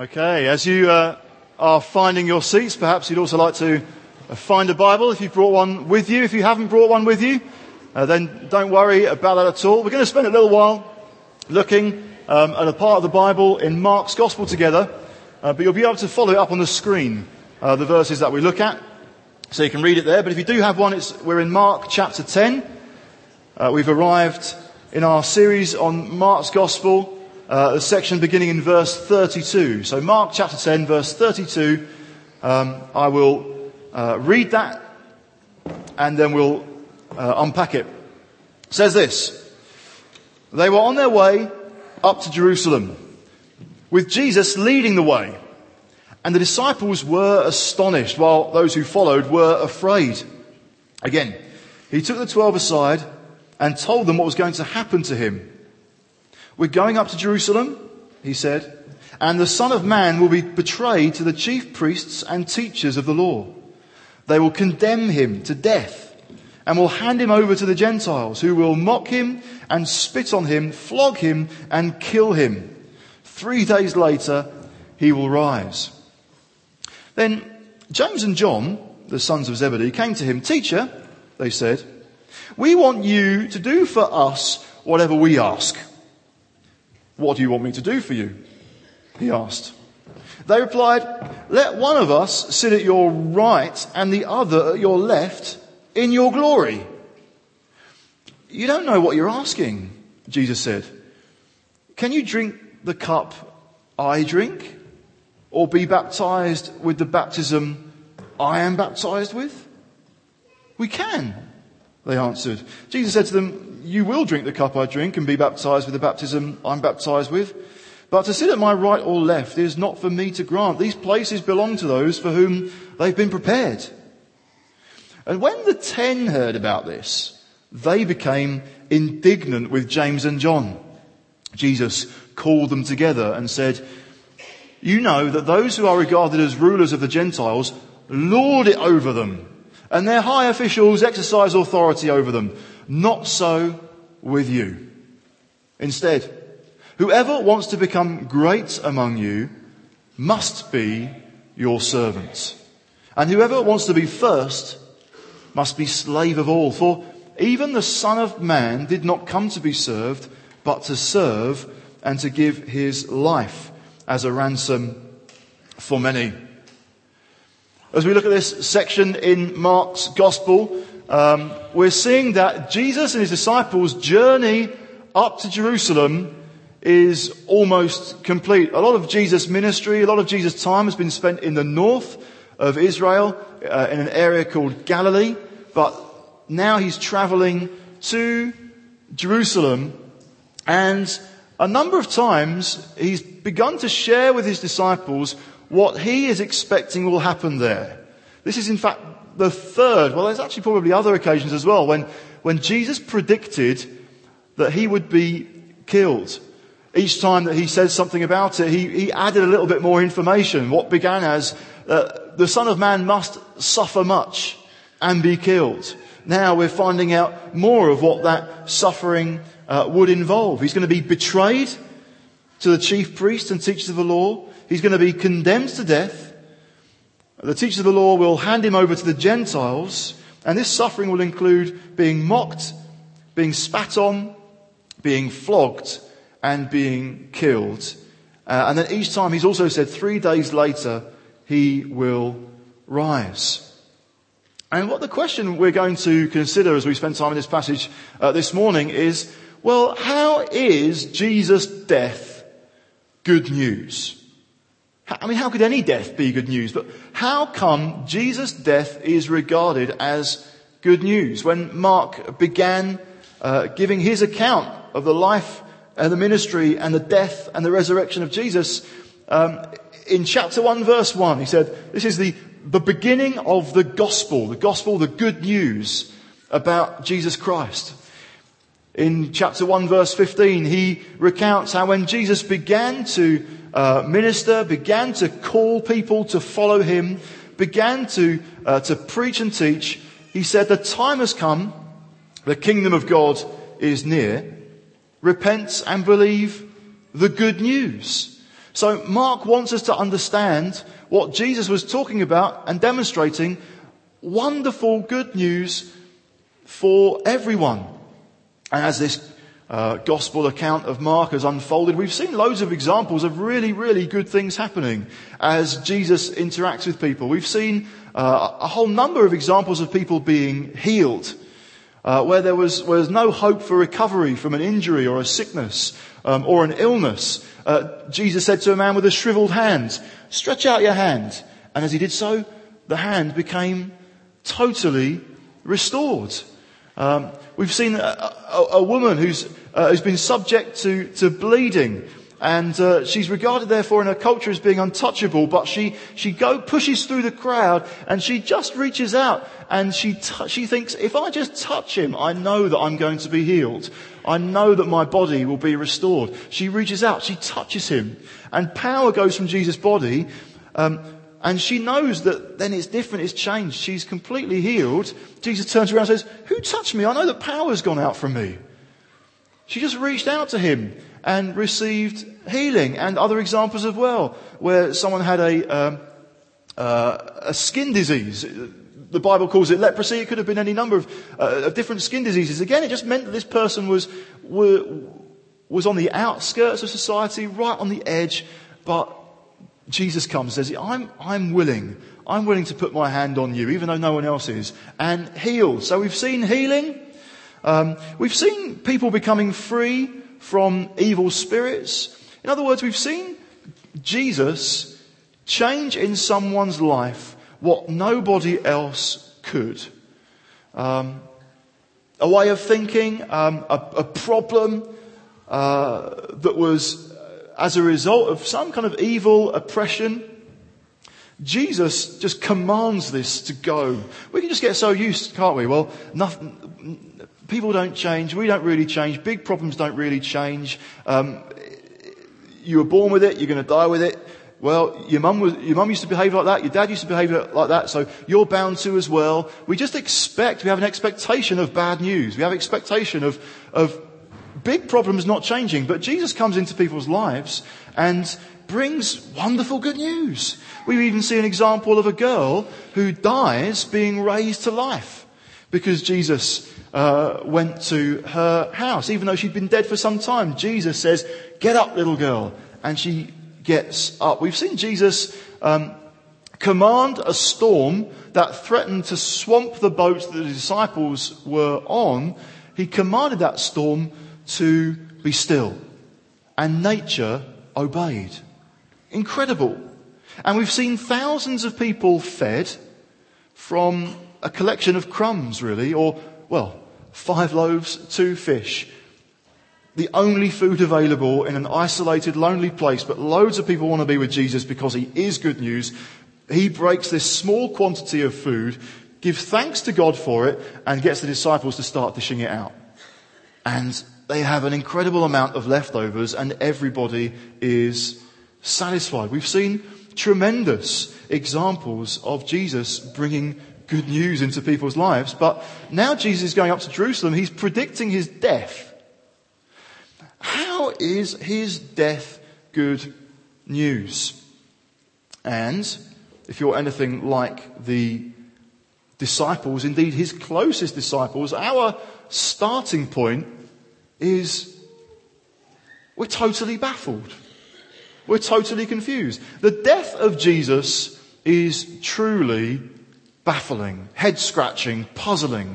Okay, as you uh, are finding your seats, perhaps you'd also like to find a Bible if you've brought one with you. If you haven't brought one with you, uh, then don't worry about that at all. We're going to spend a little while looking um, at a part of the Bible in Mark's Gospel together, uh, but you'll be able to follow it up on the screen, uh, the verses that we look at, so you can read it there. But if you do have one, we're in Mark chapter 10. Uh, we've arrived in our series on Mark's Gospel uh, the section beginning in verse 32. So Mark chapter 10 verse 32. Um, I will uh, read that and then we'll uh, unpack it. it. Says this. They were on their way up to Jerusalem with Jesus leading the way. And the disciples were astonished while those who followed were afraid. Again, he took the twelve aside and told them what was going to happen to him. We're going up to Jerusalem, he said, and the Son of Man will be betrayed to the chief priests and teachers of the law. They will condemn him to death and will hand him over to the Gentiles who will mock him and spit on him, flog him and kill him. Three days later, he will rise. Then James and John, the sons of Zebedee, came to him. Teacher, they said, we want you to do for us whatever we ask. What do you want me to do for you? He asked. They replied, Let one of us sit at your right and the other at your left in your glory. You don't know what you're asking, Jesus said. Can you drink the cup I drink? Or be baptized with the baptism I am baptized with? We can, they answered. Jesus said to them, you will drink the cup I drink and be baptized with the baptism I'm baptized with. But to sit at my right or left is not for me to grant. These places belong to those for whom they've been prepared. And when the ten heard about this, they became indignant with James and John. Jesus called them together and said, you know that those who are regarded as rulers of the Gentiles lord it over them, and their high officials exercise authority over them. Not so with you. Instead, whoever wants to become great among you must be your servant. And whoever wants to be first must be slave of all. For even the Son of Man did not come to be served, but to serve and to give his life as a ransom for many. As we look at this section in Mark's Gospel, um, we're seeing that Jesus and his disciples' journey up to Jerusalem is almost complete. A lot of Jesus' ministry, a lot of Jesus' time has been spent in the north of Israel, uh, in an area called Galilee, but now he's traveling to Jerusalem and a number of times he's begun to share with his disciples what he is expecting will happen there. This is in fact the third, well, there's actually probably other occasions as well, when, when Jesus predicted that he would be killed. Each time that he says something about it, he, he added a little bit more information. What began as, uh, the Son of Man must suffer much and be killed. Now we're finding out more of what that suffering uh, would involve. He's going to be betrayed to the chief priests and teachers of the law. He's going to be condemned to death. The teachers of the law will hand him over to the Gentiles, and this suffering will include being mocked, being spat on, being flogged, and being killed. Uh, and then each time he's also said three days later, he will rise. And what the question we're going to consider as we spend time in this passage uh, this morning is, well, how is Jesus' death good news? I mean, how could any death be good news? But how come Jesus' death is regarded as good news? When Mark began uh, giving his account of the life and the ministry and the death and the resurrection of Jesus, um, in chapter 1 verse 1, he said, this is the, the beginning of the gospel, the gospel, the good news about Jesus Christ. In chapter 1 verse 15, he recounts how when Jesus began to uh, minister, began to call people to follow him, began to, uh, to preach and teach, he said, the time has come, the kingdom of God is near. Repent and believe the good news. So Mark wants us to understand what Jesus was talking about and demonstrating wonderful good news for everyone. And as this uh, gospel account of Mark has unfolded, we've seen loads of examples of really, really good things happening as Jesus interacts with people. We've seen uh, a whole number of examples of people being healed, uh, where there was, was no hope for recovery from an injury or a sickness um, or an illness. Uh, Jesus said to a man with a shriveled hand, "Stretch out your hand," and as he did so, the hand became totally restored. Um, we've seen a, a, a woman who's, uh, who's been subject to, to bleeding and uh, she's regarded therefore in her culture as being untouchable, but she, she go, pushes through the crowd and she just reaches out and she, t- she thinks, if I just touch him, I know that I'm going to be healed. I know that my body will be restored. She reaches out, she touches him and power goes from Jesus' body, um, and she knows that then it's different, it's changed. She's completely healed. Jesus turns around and says, who touched me? I know that power's gone out from me. She just reached out to him and received healing and other examples as well where someone had a, um, uh, a skin disease. The Bible calls it leprosy. It could have been any number of, uh, of different skin diseases. Again, it just meant that this person was, were, was on the outskirts of society, right on the edge, but Jesus comes and says, I'm, I'm willing. I'm willing to put my hand on you, even though no one else is, and heal. So we've seen healing. Um, we've seen people becoming free from evil spirits. In other words, we've seen Jesus change in someone's life what nobody else could. Um, a way of thinking, um, a, a, problem uh, that was as a result of some kind of evil oppression. Jesus just commands this to go. We can just get so used, can't we? Well, nothing, people don't change. We don't really change. Big problems don't really change. Um, you were born with it. You're going to die with it. Well, your mum was, your mum used to behave like that. Your dad used to behave like that. So you're bound to as well. We just expect, we have an expectation of bad news. We have expectation of, of big problems not changing. But Jesus comes into people's lives and brings wonderful good news. We even see an example of a girl who dies being raised to life because Jesus uh, went to her house, even though she'd been dead for some time. Jesus says, "Get up, little girl," and she gets up. We've seen Jesus um, command a storm that threatened to swamp the boat that the disciples were on. He commanded that storm to be still, and nature obeyed. Incredible. And we've seen thousands of people fed from a collection of crumbs, really, or, well, five loaves, two fish. The only food available in an isolated, lonely place, but loads of people want to be with Jesus because he is good news. He breaks this small quantity of food, gives thanks to God for it, and gets the disciples to start dishing it out. And they have an incredible amount of leftovers, and everybody is satisfied. We've seen tremendous examples of Jesus bringing good news into people's lives. But now Jesus is going up to Jerusalem. He's predicting his death. How is his death good news? And if you're anything like the disciples, indeed his closest disciples, our starting point is we're totally baffled. We're totally confused. The death of Jesus is truly baffling, head scratching, puzzling,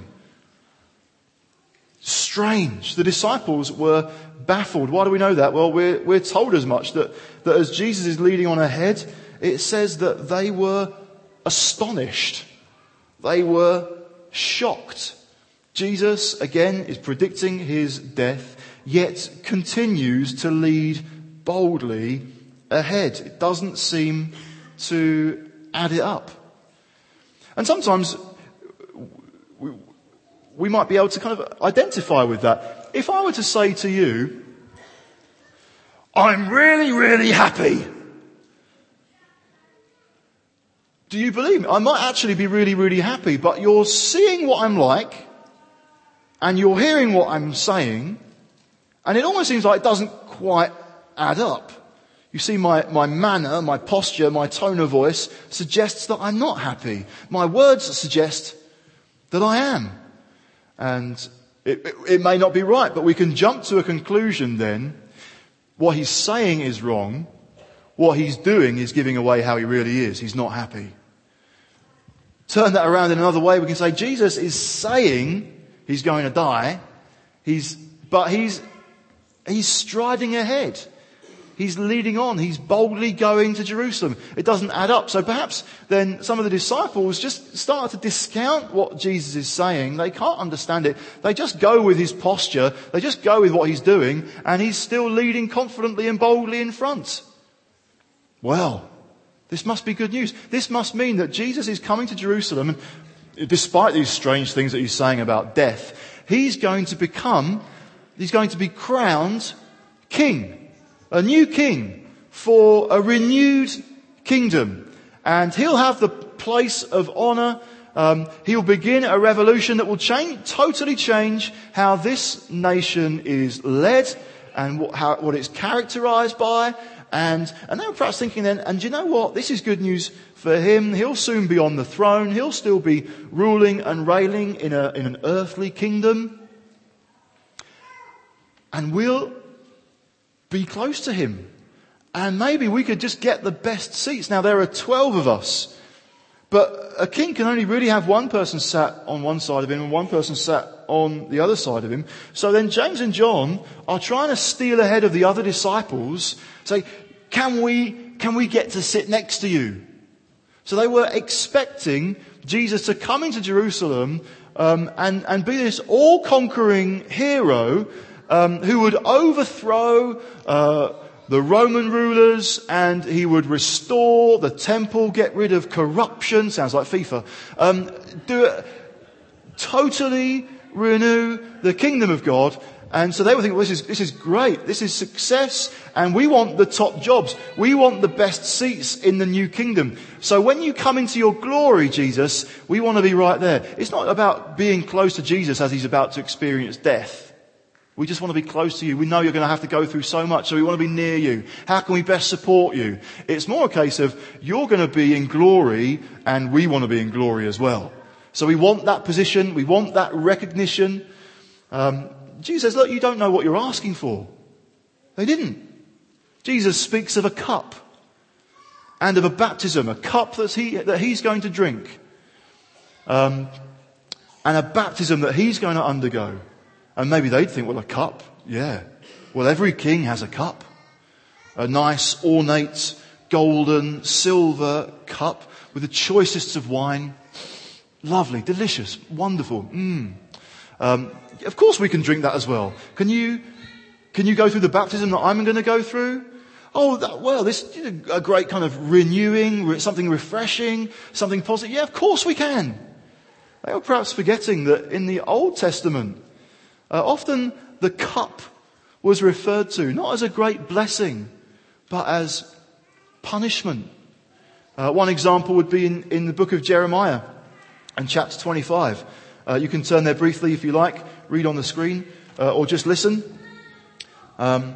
strange. The disciples were baffled. Why do we know that? Well, we're, we're told as much that, that as Jesus is leading on ahead, it says that they were astonished. They were shocked. Jesus, again, is predicting his death, yet continues to lead boldly ahead. It doesn't seem to add it up. And sometimes we, we might be able to kind of identify with that. If I were to say to you, I'm really, really happy. Do you believe me? I might actually be really, really happy, but you're seeing what I'm like, and you're hearing what I'm saying, and it almost seems like it doesn't quite add up. You see, my, my manner, my posture, my tone of voice suggests that I'm not happy. My words suggest that I am. And it, it, it may not be right, but we can jump to a conclusion then. What he's saying is wrong. What he's doing is giving away how he really is. He's not happy. Turn that around in another way. We can say Jesus is saying he's going to die. He's, but he's, he's striding ahead. He's leading on. He's boldly going to Jerusalem. It doesn't add up. So perhaps then some of the disciples just start to discount what Jesus is saying. They can't understand it. They just go with his posture. They just go with what he's doing and he's still leading confidently and boldly in front. Well, this must be good news. This must mean that Jesus is coming to Jerusalem and despite these strange things that he's saying about death, he's going to become, he's going to be crowned king a new king for a renewed kingdom. And he'll have the place of honor. Um, he'll begin a revolution that will change, totally change how this nation is led and what, how, what it's characterized by. And, and they were perhaps thinking then, and you know what? This is good news for him. He'll soon be on the throne. He'll still be ruling and reigning in, a, in an earthly kingdom. And we'll be close to him. And maybe we could just get the best seats. Now there are 12 of us, but a king can only really have one person sat on one side of him and one person sat on the other side of him. So then James and John are trying to steal ahead of the other disciples, say, can we, can we get to sit next to you? So they were expecting Jesus to come into Jerusalem um, and, and be this all-conquering hero um, who would overthrow uh, the Roman rulers and he would restore the temple, get rid of corruption. Sounds like FIFA. Um, do it, totally renew the kingdom of God. And so they were thinking, well, this is, this is great. This is success. And we want the top jobs. We want the best seats in the new kingdom. So when you come into your glory, Jesus, we want to be right there. It's not about being close to Jesus as he's about to experience death. We just want to be close to you. We know you're going to have to go through so much, so we want to be near you. How can we best support you? It's more a case of you're going to be in glory and we want to be in glory as well. So we want that position. We want that recognition. Um, Jesus says, look, you don't know what you're asking for. They didn't. Jesus speaks of a cup and of a baptism, a cup that, he, that he's going to drink, um, and a baptism that he's going to undergo. And maybe they'd think, well, a cup, yeah. Well, every king has a cup. A nice, ornate, golden, silver cup with the choicest of wine. Lovely, delicious, wonderful. Mm. Um, of course we can drink that as well. Can you, can you go through the baptism that I'm going to go through? Oh, that, well, this is a great kind of renewing, something refreshing, something positive. Yeah, of course we can. They were perhaps forgetting that in the Old Testament, uh, often the cup was referred to not as a great blessing, but as punishment. Uh, one example would be in, in the book of Jeremiah and chapter 25. Uh, you can turn there briefly if you like, read on the screen, uh, or just listen. Um,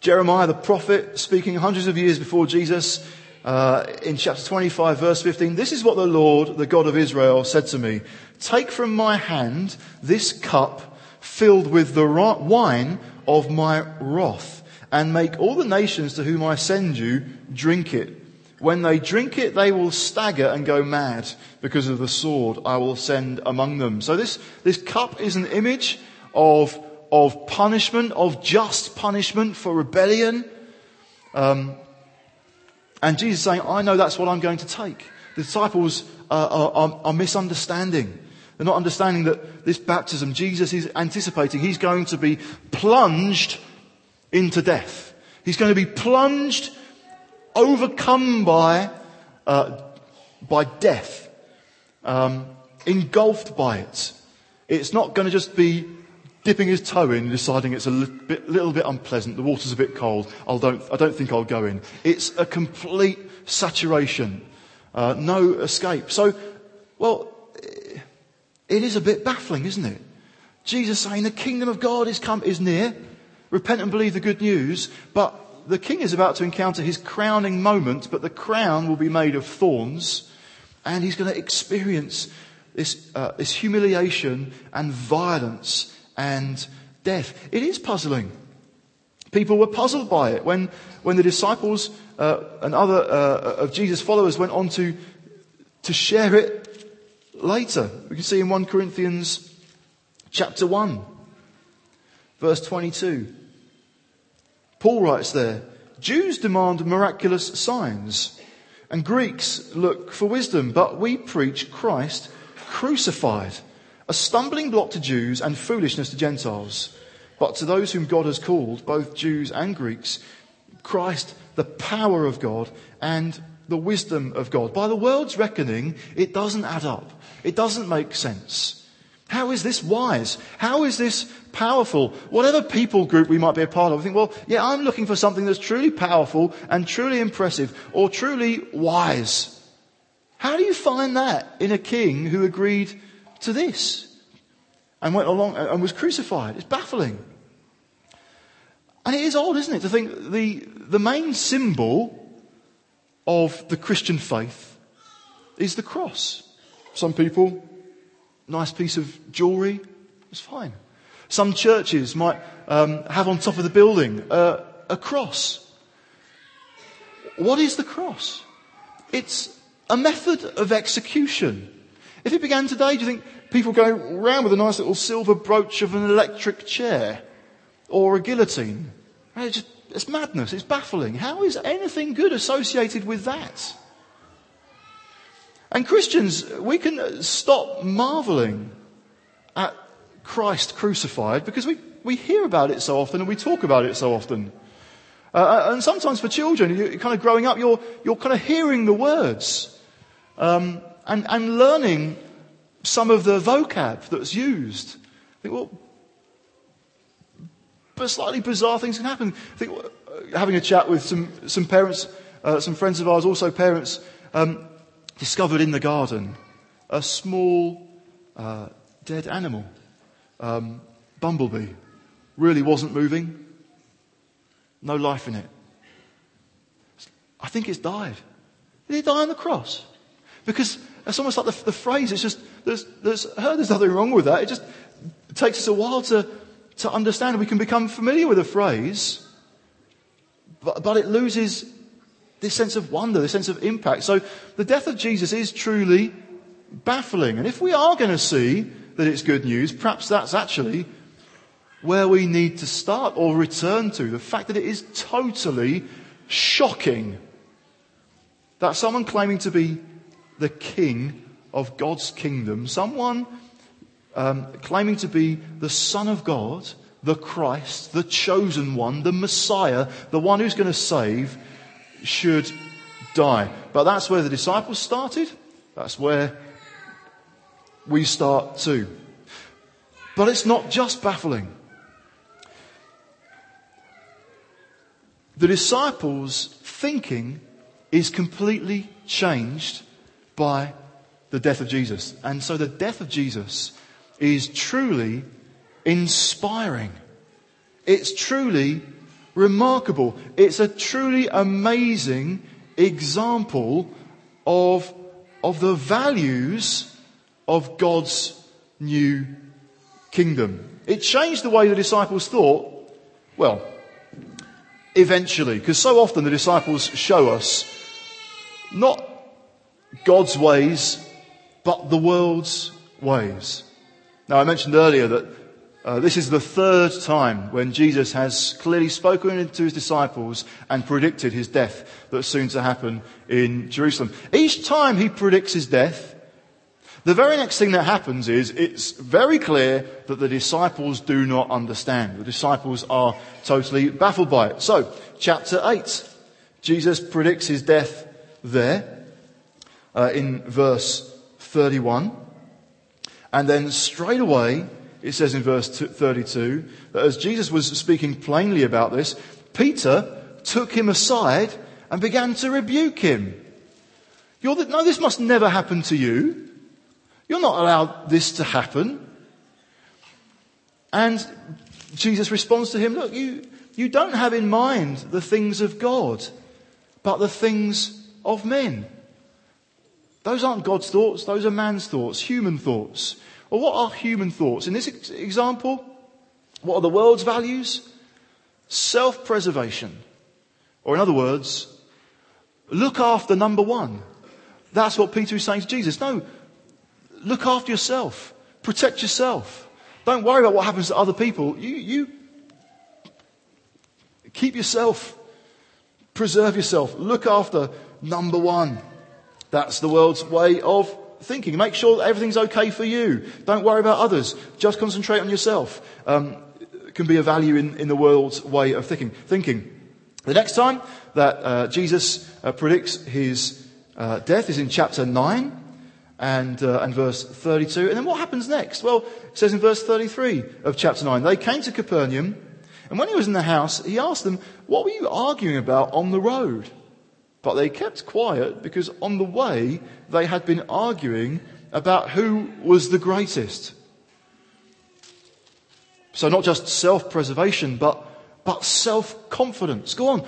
Jeremiah the prophet speaking hundreds of years before Jesus uh, in chapter 25 verse 15, this is what the Lord, the God of Israel said to me. Take from my hand this cup filled with the wine of my wrath and make all the nations to whom I send you drink it. When they drink it, they will stagger and go mad because of the sword I will send among them. So this, this cup is an image of, of punishment, of just punishment for rebellion. Um, and Jesus is saying, I know that's what I'm going to take. The disciples are, are, are misunderstanding. They're not understanding that this baptism, Jesus is anticipating, he's going to be plunged into death. He's going to be plunged, overcome by, uh, by death, um, engulfed by it. It's not going to just be dipping his toe in and deciding it's a little bit, little bit unpleasant, the water's a bit cold, I don't, I don't think I'll go in. It's a complete saturation, uh, no escape. So, well, it is a bit baffling, isn't it? Jesus saying the kingdom of God is come, is near. repent and believe the good news, but the king is about to encounter his crowning moment, but the crown will be made of thorns, and he's going to experience this, uh, this humiliation and violence and death. It is puzzling. People were puzzled by it when, when the disciples uh, and other uh, of Jesus' followers went on to, to share it later. We can see in 1 Corinthians chapter 1, verse 22. Paul writes there, Jews demand miraculous signs, and Greeks look for wisdom, but we preach Christ crucified, a stumbling block to Jews and foolishness to Gentiles. But to those whom God has called, both Jews and Greeks, Christ, the power of God and the wisdom of God. By the world's reckoning, it doesn't add up. It doesn't make sense. How is this wise? How is this powerful? Whatever people group we might be a part of, we think, well, yeah, I'm looking for something that's truly powerful and truly impressive or truly wise. How do you find that in a king who agreed to this and went along and was crucified? It's baffling. And it is odd, isn't it, to think the, the main symbol of the Christian faith is the cross. Some people, nice piece of jewelry, it's fine. Some churches might um, have on top of the building uh, a cross. What is the cross? It's a method of execution. If it began today, do you think people go around with a nice little silver brooch of an electric chair? or a guillotine. It's, just, it's madness. It's baffling. How is anything good associated with that? And Christians, we can stop marveling at Christ crucified because we, we hear about it so often and we talk about it so often. Uh, uh and sometimes for children, you're kind of growing up, you're, you're kind of hearing the words um, and, and learning some of the vocab that's used. I think, well, but slightly bizarre things can happen. I think uh, having a chat with some, some parents, uh, some friends of ours, also parents, um, discovered in the garden a small uh, dead animal, um, bumblebee. Really wasn't moving, no life in it. I think it's died. Did it die on the cross? Because it's almost like the, the phrase, it's just, there's, there's, there's nothing wrong with that. It just takes us a while to, to understand. We can become familiar with a phrase, but, but it loses this sense of wonder, this sense of impact. So the death of Jesus is truly baffling. And if we are going to see that it's good news, perhaps that's actually where we need to start or return to. The fact that it is totally shocking that someone claiming to be the king of God's kingdom, someone um, claiming to be the Son of God, the Christ, the chosen one, the Messiah, the one who's going to save, should die. But that's where the disciples started. That's where we start too. But it's not just baffling. The disciples' thinking is completely changed by the death of Jesus. And so the death of Jesus is truly inspiring. It's truly remarkable. It's a truly amazing example of, of the values of God's new kingdom. It changed the way the disciples thought. Well, eventually, because so often the disciples show us not God's ways, but the world's ways. Now, I mentioned earlier that uh, this is the third time when Jesus has clearly spoken to his disciples and predicted his death that's soon to happen in Jerusalem. Each time he predicts his death, the very next thing that happens is it's very clear that the disciples do not understand. The disciples are totally baffled by it. So, chapter 8, Jesus predicts his death there uh, in verse 31. And then straight away, it says in verse 32 that as Jesus was speaking plainly about this, Peter took him aside and began to rebuke him. The, no, this must never happen to you. You're not allowed this to happen. And Jesus responds to him, look, you, you don't have in mind the things of God, but the things of men. Those aren't God's thoughts, those are man's thoughts, human thoughts. Well, what are human thoughts? In this ex- example, what are the world's values? Self-preservation. Or in other words, look after number one. That's what Peter is saying to Jesus. No, look after yourself. Protect yourself. Don't worry about what happens to other people. You, you keep yourself. Preserve yourself. Look after number one. That's the world's way of thinking. Make sure that everything's okay for you. Don't worry about others. Just concentrate on yourself. Um, can be a value in, in the world's way of thinking. thinking. The next time that uh, Jesus uh, predicts his uh, death is in chapter 9 and, uh, and verse 32. And then what happens next? Well, it says in verse 33 of chapter 9, they came to Capernaum, and when he was in the house, he asked them, What were you arguing about on the road? But they kept quiet because on the way they had been arguing about who was the greatest. So not just self-preservation, but, but self-confidence. Go on.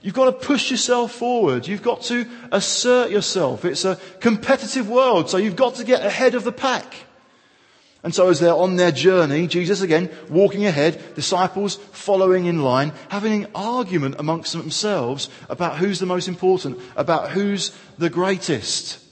You've got to push yourself forward. You've got to assert yourself. It's a competitive world, so you've got to get ahead of the pack. And so as they're on their journey, Jesus again walking ahead, disciples following in line, having an argument amongst themselves about who's the most important, about who's the greatest.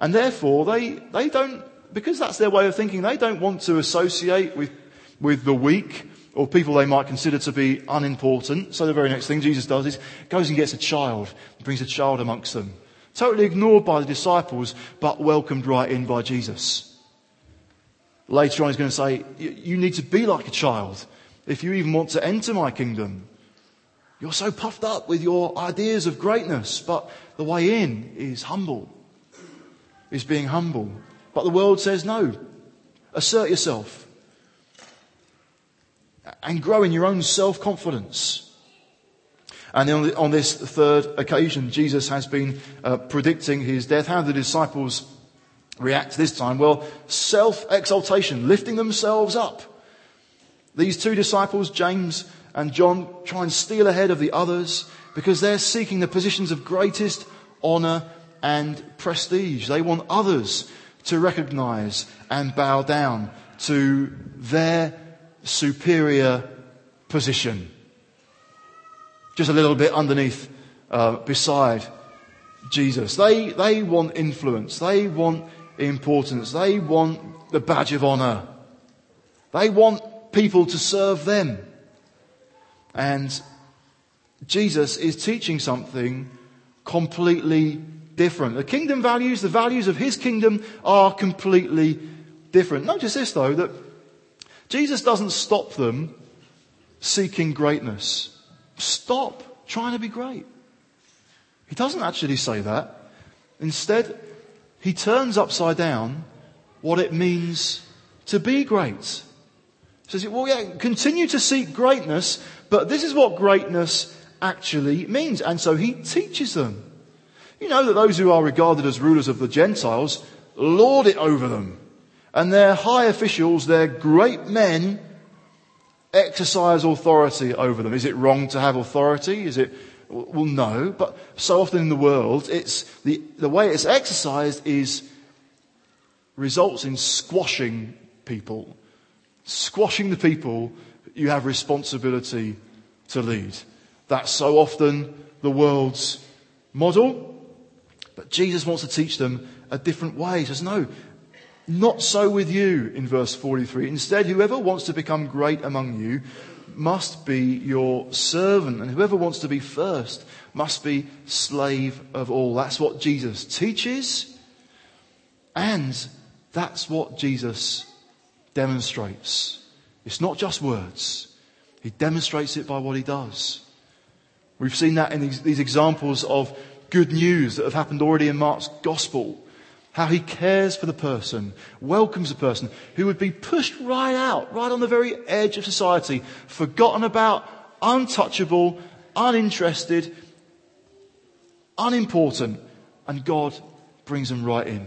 And therefore they, they don't, because that's their way of thinking, they don't want to associate with, with the weak or people they might consider to be unimportant. So the very next thing Jesus does is goes and gets a child, brings a child amongst them. Totally ignored by the disciples, but welcomed right in by Jesus. Later on, he's going to say, You need to be like a child if you even want to enter my kingdom. You're so puffed up with your ideas of greatness, but the way in is humble, is being humble. But the world says, No, assert yourself and grow in your own self confidence. And on, on, this third occasion, Jesus has been uh, predicting his death. How the disciples react this time? Well, self-exaltation, lifting themselves up. These two disciples, James and John, try and steal ahead of the others because they're seeking the positions of greatest honor and prestige. They want others to recognize and bow down to their superior position. Just a little bit underneath, uh, beside Jesus. They, they want influence. They want importance. They want the badge of honor. They want people to serve them. And Jesus is teaching something completely different. The kingdom values, the values of his kingdom are completely different. Notice this though, that Jesus doesn't stop them seeking greatness. Stop trying to be great. He doesn't actually say that. Instead, he turns upside down what it means to be great. He says, well, yeah, continue to seek greatness, but this is what greatness actually means. And so he teaches them. You know that those who are regarded as rulers of the Gentiles lord it over them. And their high officials, their great men, exercise authority over them. Is it wrong to have authority? Is it well, no, but so often in the world, it's the, the way it's exercised is results in squashing people. Squashing the people you have responsibility to lead. That's so often the world's model. But Jesus wants to teach them a different way. He says, no, not so with you in verse 43. Instead, whoever wants to become great among you must be your servant. And whoever wants to be first must be slave of all. That's what Jesus teaches. And that's what Jesus demonstrates. It's not just words. He demonstrates it by what he does. We've seen that in these, examples of good news that have happened already in Mark's gospel. How he cares for the person, welcomes the person who would be pushed right out, right on the very edge of society, forgotten about, untouchable, uninterested, unimportant, and God brings them right in.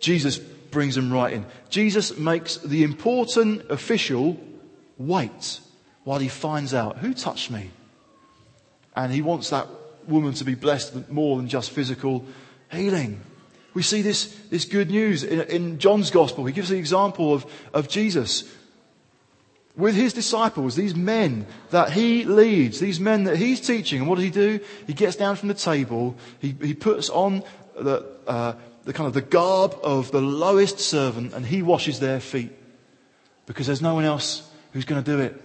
Jesus brings them right in. Jesus makes the important official wait while he finds out who touched me. And he wants that woman to be blessed more than just physical healing. We see this, this good news in, in John's gospel. He gives the example of, of Jesus with his disciples, these men that he leads, these men that he's teaching. And what does he do? He gets down from the table. He, he puts on the, uh, the kind of the garb of the lowest servant and he washes their feet because there's no one else who's going to do it.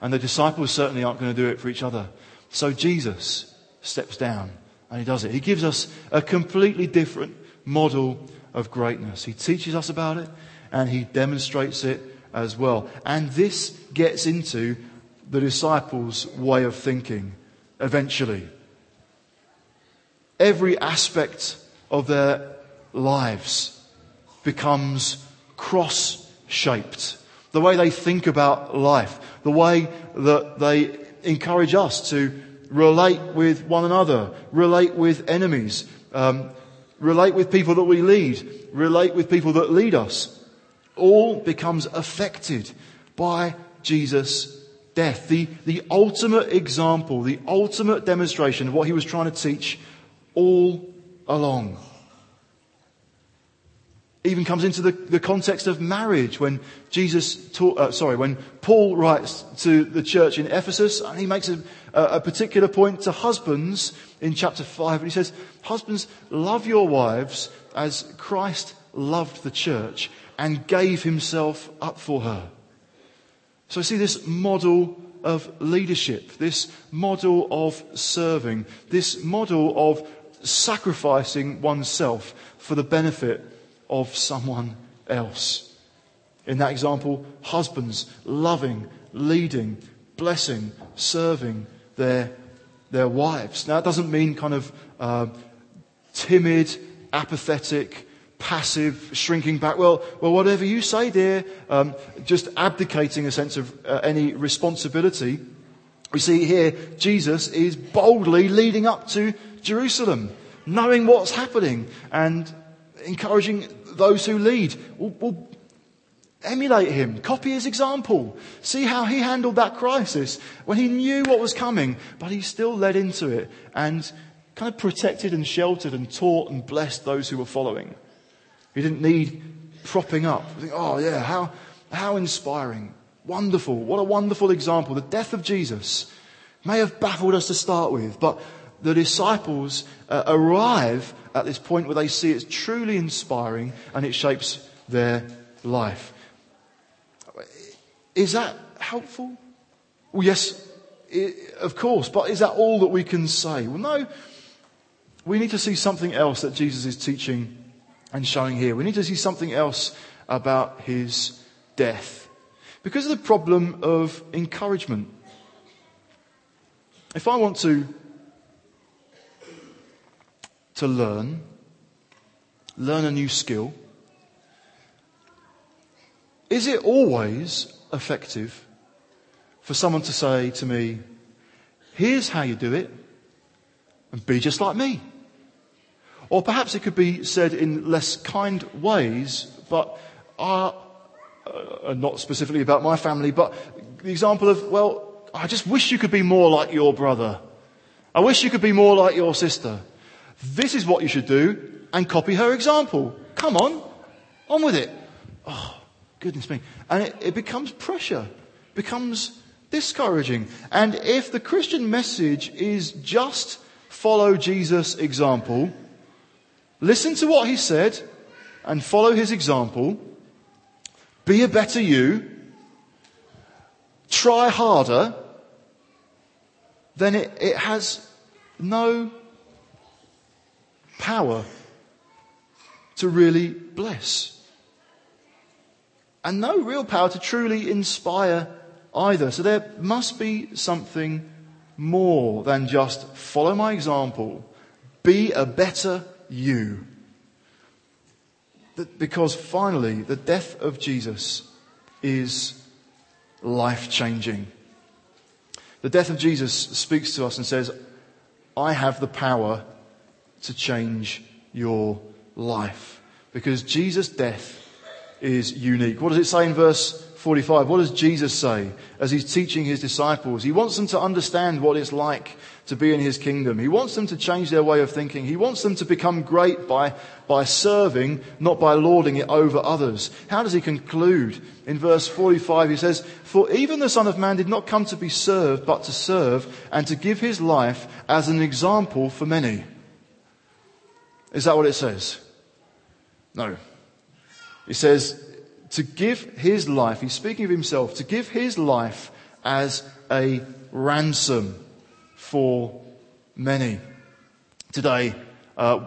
And the disciples certainly aren't going to do it for each other. So Jesus steps down and he does it. He gives us a completely different model of greatness. He teaches us about it and he demonstrates it as well. And this gets into the disciples' way of thinking eventually. Every aspect of their lives becomes cross shaped. The way they think about life, the way that they encourage us to relate with one another, relate with enemies, um, relate with people that we lead, relate with people that lead us all becomes affected by Jesus' death. The, the ultimate example, the ultimate demonstration of what he was trying to teach all along. Even comes into the, the context of marriage when Jesus taught, uh, sorry, when Paul writes to the church in Ephesus and he makes a, a particular point to husbands in chapter 5 and he says, husbands, love your wives as Christ loved the church and gave himself up for her. So I see this model of leadership, this model of serving, this model of sacrificing oneself for the benefit of someone else. In that example, husbands loving, leading, blessing, serving their, their wives. Now, that doesn't mean kind of uh, timid, apathetic, passive, shrinking back. Well, well, whatever you say, dear, um, just abdicating a sense of uh, any responsibility. We see here Jesus is boldly leading up to Jerusalem, knowing what's happening and encouraging those who lead. Well, well, emulate him, copy his example. See how he handled that crisis when he knew what was coming, but he still led into it and kind of protected and sheltered and taught and blessed those who were following. He didn't need propping up. Think, oh, yeah, how, how inspiring. Wonderful. What a wonderful example. The death of Jesus may have baffled us to start with, but the disciples uh, arrive at this point where they see it's truly inspiring and it shapes their life. Is that helpful? Well, yes, it, of course, but is that all that we can say? Well, no. We need to see something else that Jesus is teaching and showing here. We need to see something else about his death. Because of the problem of encouragement. If I want to, to learn, learn a new skill, is it always effective for someone to say to me, here's how you do it, and be just like me? Or perhaps it could be said in less kind ways, but are, uh, not specifically about my family, but the example of, well, I just wish you could be more like your brother. I wish you could be more like your sister. This is what you should do and copy her example. Come on, on with it. Oh, goodness me. And it, it becomes pressure, becomes discouraging. And if the Christian message is just follow Jesus' example, Listen to what he said and follow his example. Be a better you. Try harder. Then it, it has no power to really bless. And no real power to truly inspire either. So there must be something more than just follow my example. Be a better you. Because finally, the death of Jesus is life changing. The death of Jesus speaks to us and says, I have the power to change your life. because Jesus' death is unique. What does it say in verse 45? What does Jesus say as he's teaching his disciples? He wants them to understand what it's like to be in his kingdom. He wants them to change their way of thinking. He wants them to become great by, by serving, not by lording it over others. How does he conclude? In verse 45, he says, For even the Son of Man did not come to be served, but to serve and to give his life as an example for many. Is that what it says? No. It says, to give his life, he's speaking of himself, to give his life as a ransom for many. Today, uh,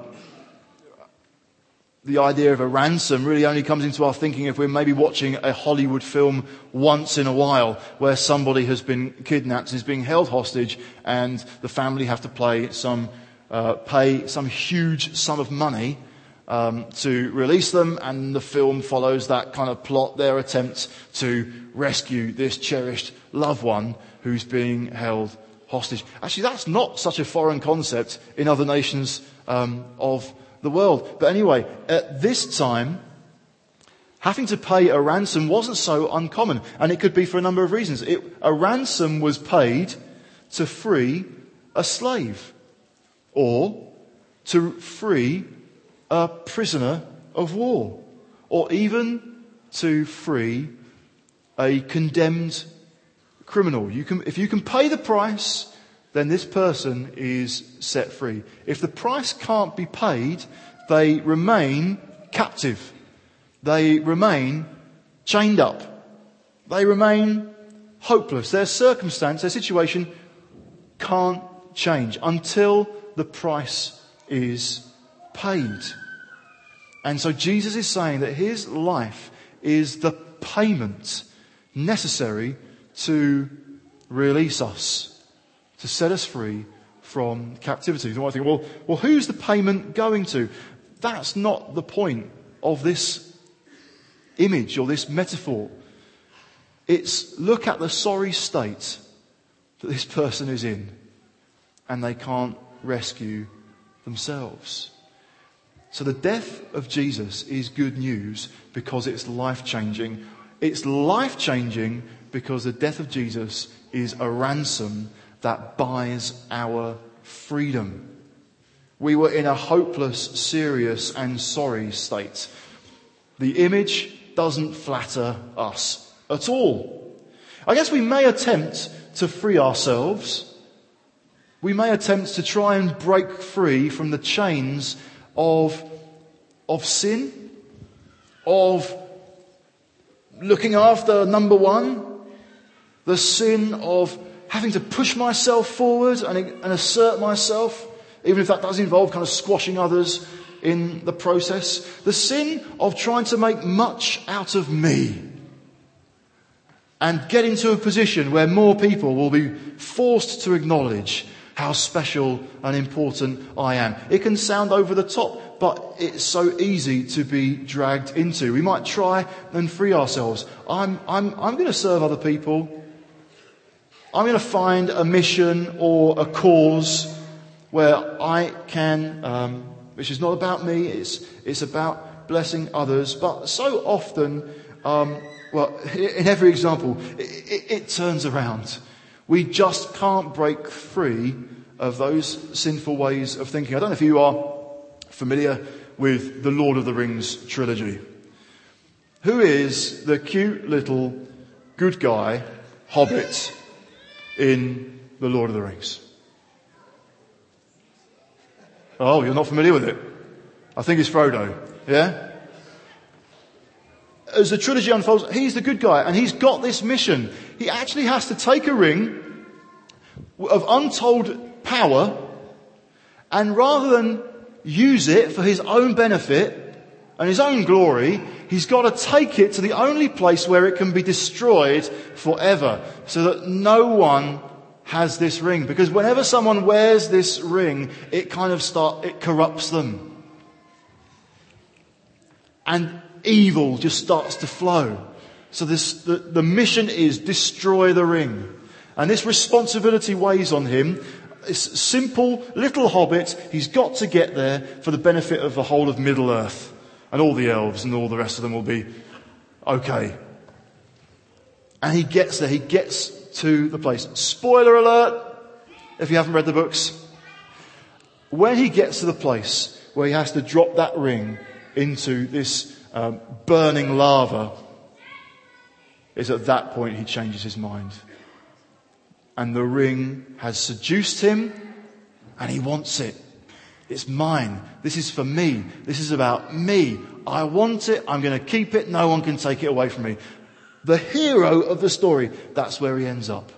the idea of a ransom really only comes into our thinking if we're maybe watching a Hollywood film once in a while where somebody has been kidnapped and is being held hostage and the family have to pay some, uh, pay some huge sum of money um, to release them and the film follows that kind of plot, their attempt to rescue this cherished loved one who's being held hostage. Actually, that's not such a foreign concept in other nations um, of the world. But anyway, at this time, having to pay a ransom wasn't so uncommon, and it could be for a number of reasons. It, a ransom was paid to free a slave, or to free a prisoner of war, or even to free a condemned criminal. You can, if you can pay the price, then this person is set free. If the price can't be paid, they remain captive. They remain chained up. They remain hopeless. Their circumstance, their situation can't change until the price is paid. And so Jesus is saying that his life is the payment necessary to release us, to set us free from captivity. You might think, well, well, who's the payment going to? That's not the point of this image or this metaphor. It's look at the sorry state that this person is in and they can't rescue themselves. So the death of Jesus is good news because it's life changing. It's life changing because the death of Jesus is a ransom that buys our freedom. We were in a hopeless, serious, and sorry state. The image doesn't flatter us at all. I guess we may attempt to free ourselves. We may attempt to try and break free from the chains of, of sin, of looking after number one, the sin of having to push myself forward and, and assert myself, even if that does involve kind of squashing others in the process. The sin of trying to make much out of me and get into a position where more people will be forced to acknowledge how special and important I am. It can sound over the top, but it's so easy to be dragged into. We might try and free ourselves. I'm, I'm, I'm going to serve other people. I'm going to find a mission or a cause where I can, um, which is not about me, it's, it's about blessing others. But so often, um, well, in every example, it, it, it turns around. We just can't break free of those sinful ways of thinking. I don't know if you are familiar with the Lord of the Rings trilogy. Who is the cute little good guy, hobbit, in The Lord of the Rings. Oh, you're not familiar with it? I think it's Frodo. Yeah? As the trilogy unfolds, he's the good guy and he's got this mission. He actually has to take a ring of untold power and rather than use it for his own benefit and his own glory, he's got to take it to the only place where it can be destroyed forever so that no one has this ring. Because whenever someone wears this ring, it kind of start, it corrupts them. And evil just starts to flow. So this, the, the mission is destroy the ring. And this responsibility weighs on him. This simple little hobbit, he's got to get there for the benefit of the whole of Middle Earth and all the elves and all the rest of them will be okay. And he gets there, he gets to the place. Spoiler alert, if you haven't read the books. When he gets to the place where he has to drop that ring into this um, burning lava, is at that point he changes his mind. And the ring has seduced him and he wants it. It's mine. This is for me. This is about me. I want it. I'm going to keep it. No one can take it away from me. The hero of the story, that's where he ends up.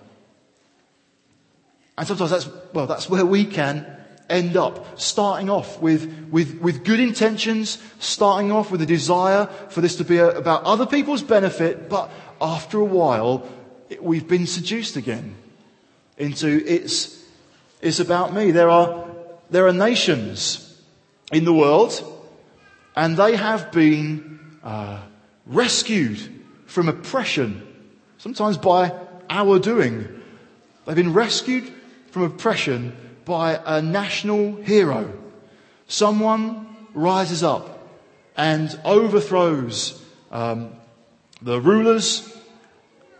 And sometimes that's, well, that's where we can end up. Starting off with, with, with good intentions, starting off with a desire for this to be a, about other people's benefit, but after a while, it, we've been seduced again into it's, it's about me. There are there are nations in the world, and they have been uh, rescued from oppression, sometimes by our doing. They've been rescued from oppression by a national hero. Someone rises up and overthrows um, the rulers,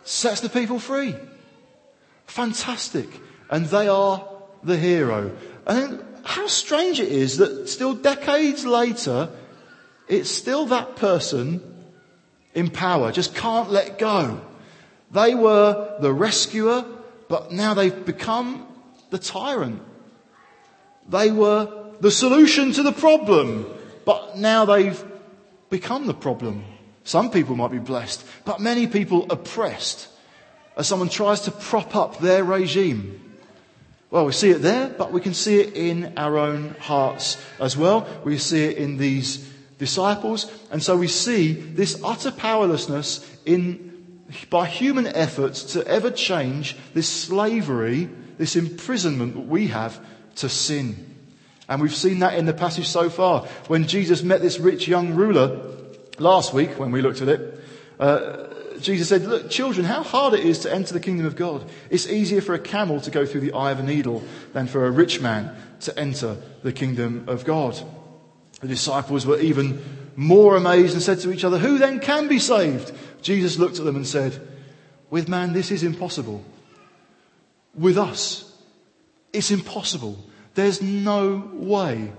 sets the people free. Fantastic. And they are the hero. And how strange it is that still decades later, it's still that person in power, just can't let go. They were the rescuer, but now they've become the tyrant. They were the solution to the problem, but now they've become the problem. Some people might be blessed, but many people oppressed as someone tries to prop up their regime. Well, we see it there, but we can see it in our own hearts as well. We see it in these disciples. And so we see this utter powerlessness in, by human efforts to ever change this slavery, this imprisonment that we have to sin. And we've seen that in the passage so far. When Jesus met this rich young ruler last week, when we looked at it, uh, Jesus said, Look, children, how hard it is to enter the kingdom of God. It's easier for a camel to go through the eye of a needle than for a rich man to enter the kingdom of God. The disciples were even more amazed and said to each other, Who then can be saved? Jesus looked at them and said, With man, this is impossible. With us, it's impossible. There's no way.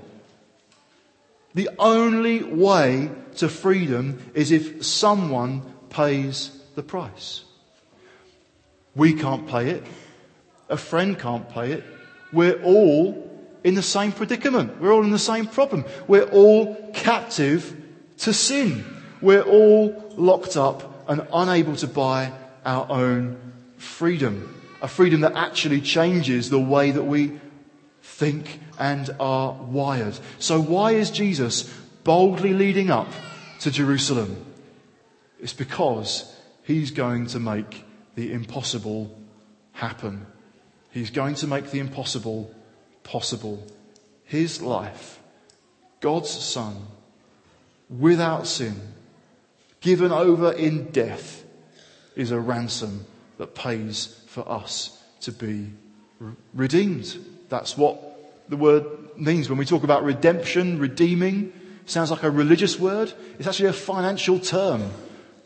The only way to freedom is if someone pays the price. We can't pay it. A friend can't pay it. We're all in the same predicament. We're all in the same problem. We're all captive to sin. We're all locked up and unable to buy our own freedom. A freedom that actually changes the way that we think and are wired. So why is Jesus boldly leading up to Jerusalem? It's because he's going to make the impossible happen. He's going to make the impossible possible. His life, God's Son, without sin, given over in death, is a ransom that pays for us to be redeemed. That's what the word means when we talk about redemption, redeeming. Sounds like a religious word. It's actually a financial term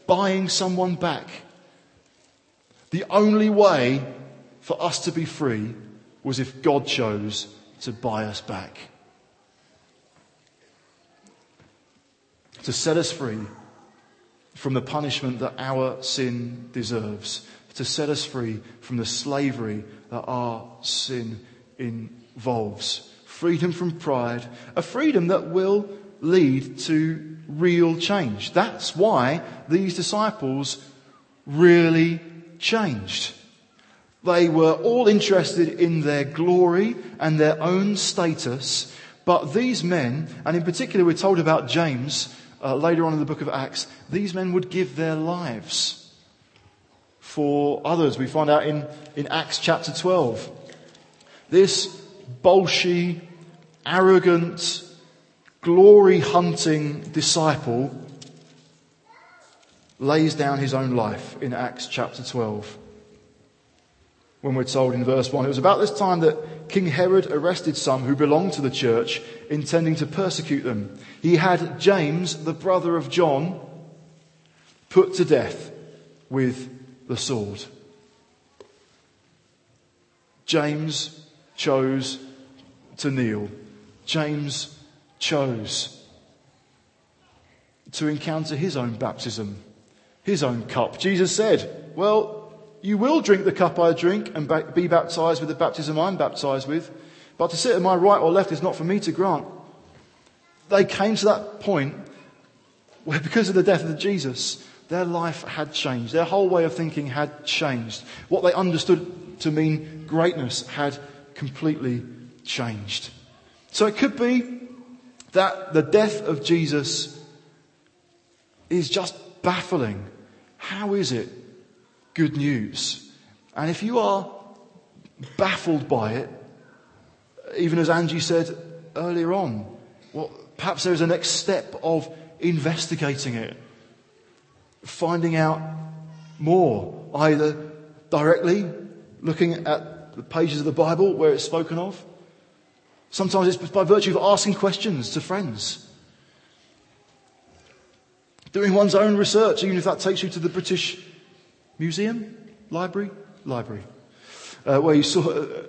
buying someone back. The only way for us to be free was if God chose to buy us back. To set us free from the punishment that our sin deserves. To set us free from the slavery that our sin involves. Freedom from pride. A freedom that will lead to real change. That's why these disciples really changed. They were all interested in their glory and their own status, but these men, and in particular we're told about James uh, later on in the book of Acts, these men would give their lives for others. We find out in, in Acts chapter 12. This bolshy, arrogant, glory hunting disciple lays down his own life in Acts chapter 12. when we're told in verse 1. It was about this time that King Herod arrested some who belonged to the church, intending to persecute them. He had James, the brother of John, put to death with the sword. James chose to kneel. James chose to encounter his own baptism, his own cup. Jesus said, Well, you will drink the cup I drink and be baptized with the baptism I'm baptized with, but to sit at my right or left is not for me to grant. They came to that point where, because of the death of Jesus, their life had changed. Their whole way of thinking had changed. What they understood to mean greatness had completely changed. So it could be that the death of Jesus is just baffling. How is it good news. And if you are baffled by it, even as Angie said earlier on, well, perhaps there's a next step of investigating it, finding out more, either directly looking at the pages of the Bible where it's spoken of. Sometimes it's by virtue of asking questions to friends. Doing one's own research, even if that takes you to the British Museum? Library? Library. Uh, where you saw uh,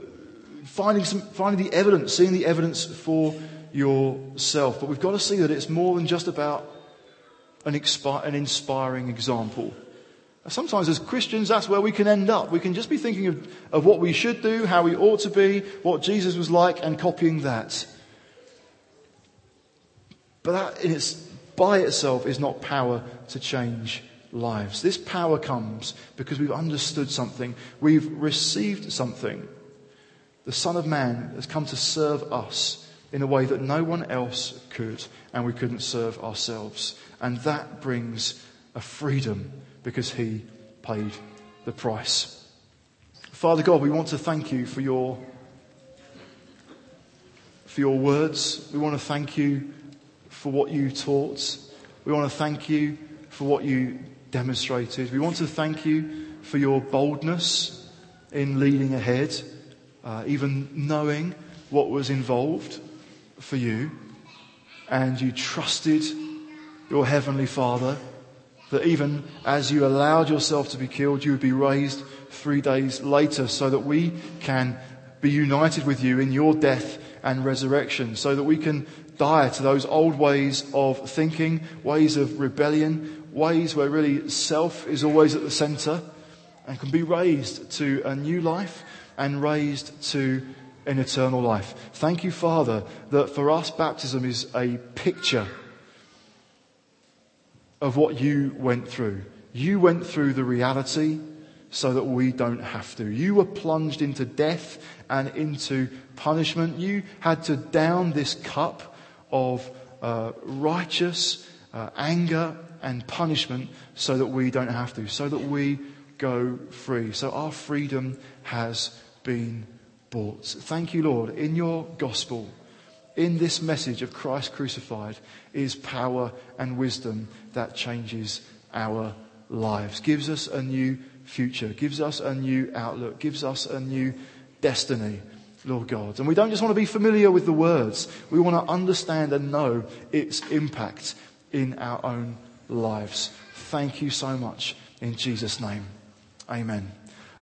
finding, some, finding the evidence, seeing the evidence for yourself. But we've got to see that it's more than just about an, expi- an inspiring example. Sometimes as Christians, that's where we can end up. We can just be thinking of, of what we should do, how we ought to be, what Jesus was like, and copying that. But that its, by itself is not power to change lives. This power comes because we've understood something. We've received something. The Son of Man has come to serve us in a way that no one else could, and we couldn't serve ourselves. And that brings a freedom because he paid the price. Father God, we want to thank you for your, for your words. We want to thank you for what you taught. We want to thank you for what you demonstrated. We want to thank you for your boldness in leading ahead, uh, even knowing what was involved for you. And you trusted your Heavenly Father that even as you allowed yourself to be killed, you would be raised three days later so that we can be united with you in your death and resurrection, so that we can die to those old ways of thinking, ways of rebellion, ways where really self is always at the center and can be raised to a new life and raised to an eternal life. Thank you, Father, that for us baptism is a picture of what you went through. You went through the reality so that we don't have to. You were plunged into death and into punishment. You had to down this cup of uh, righteous uh, anger and punishment so that we don't have to, so that we go free. So our freedom has been bought. Thank you, Lord. In your gospel, in this message of Christ crucified, is power and wisdom that changes our lives, gives us a new future, gives us a new outlook, gives us a new destiny. Lord God. And we don't just want to be familiar with the words. We want to understand and know its impact in our own lives. Thank you so much in Jesus' name. Amen.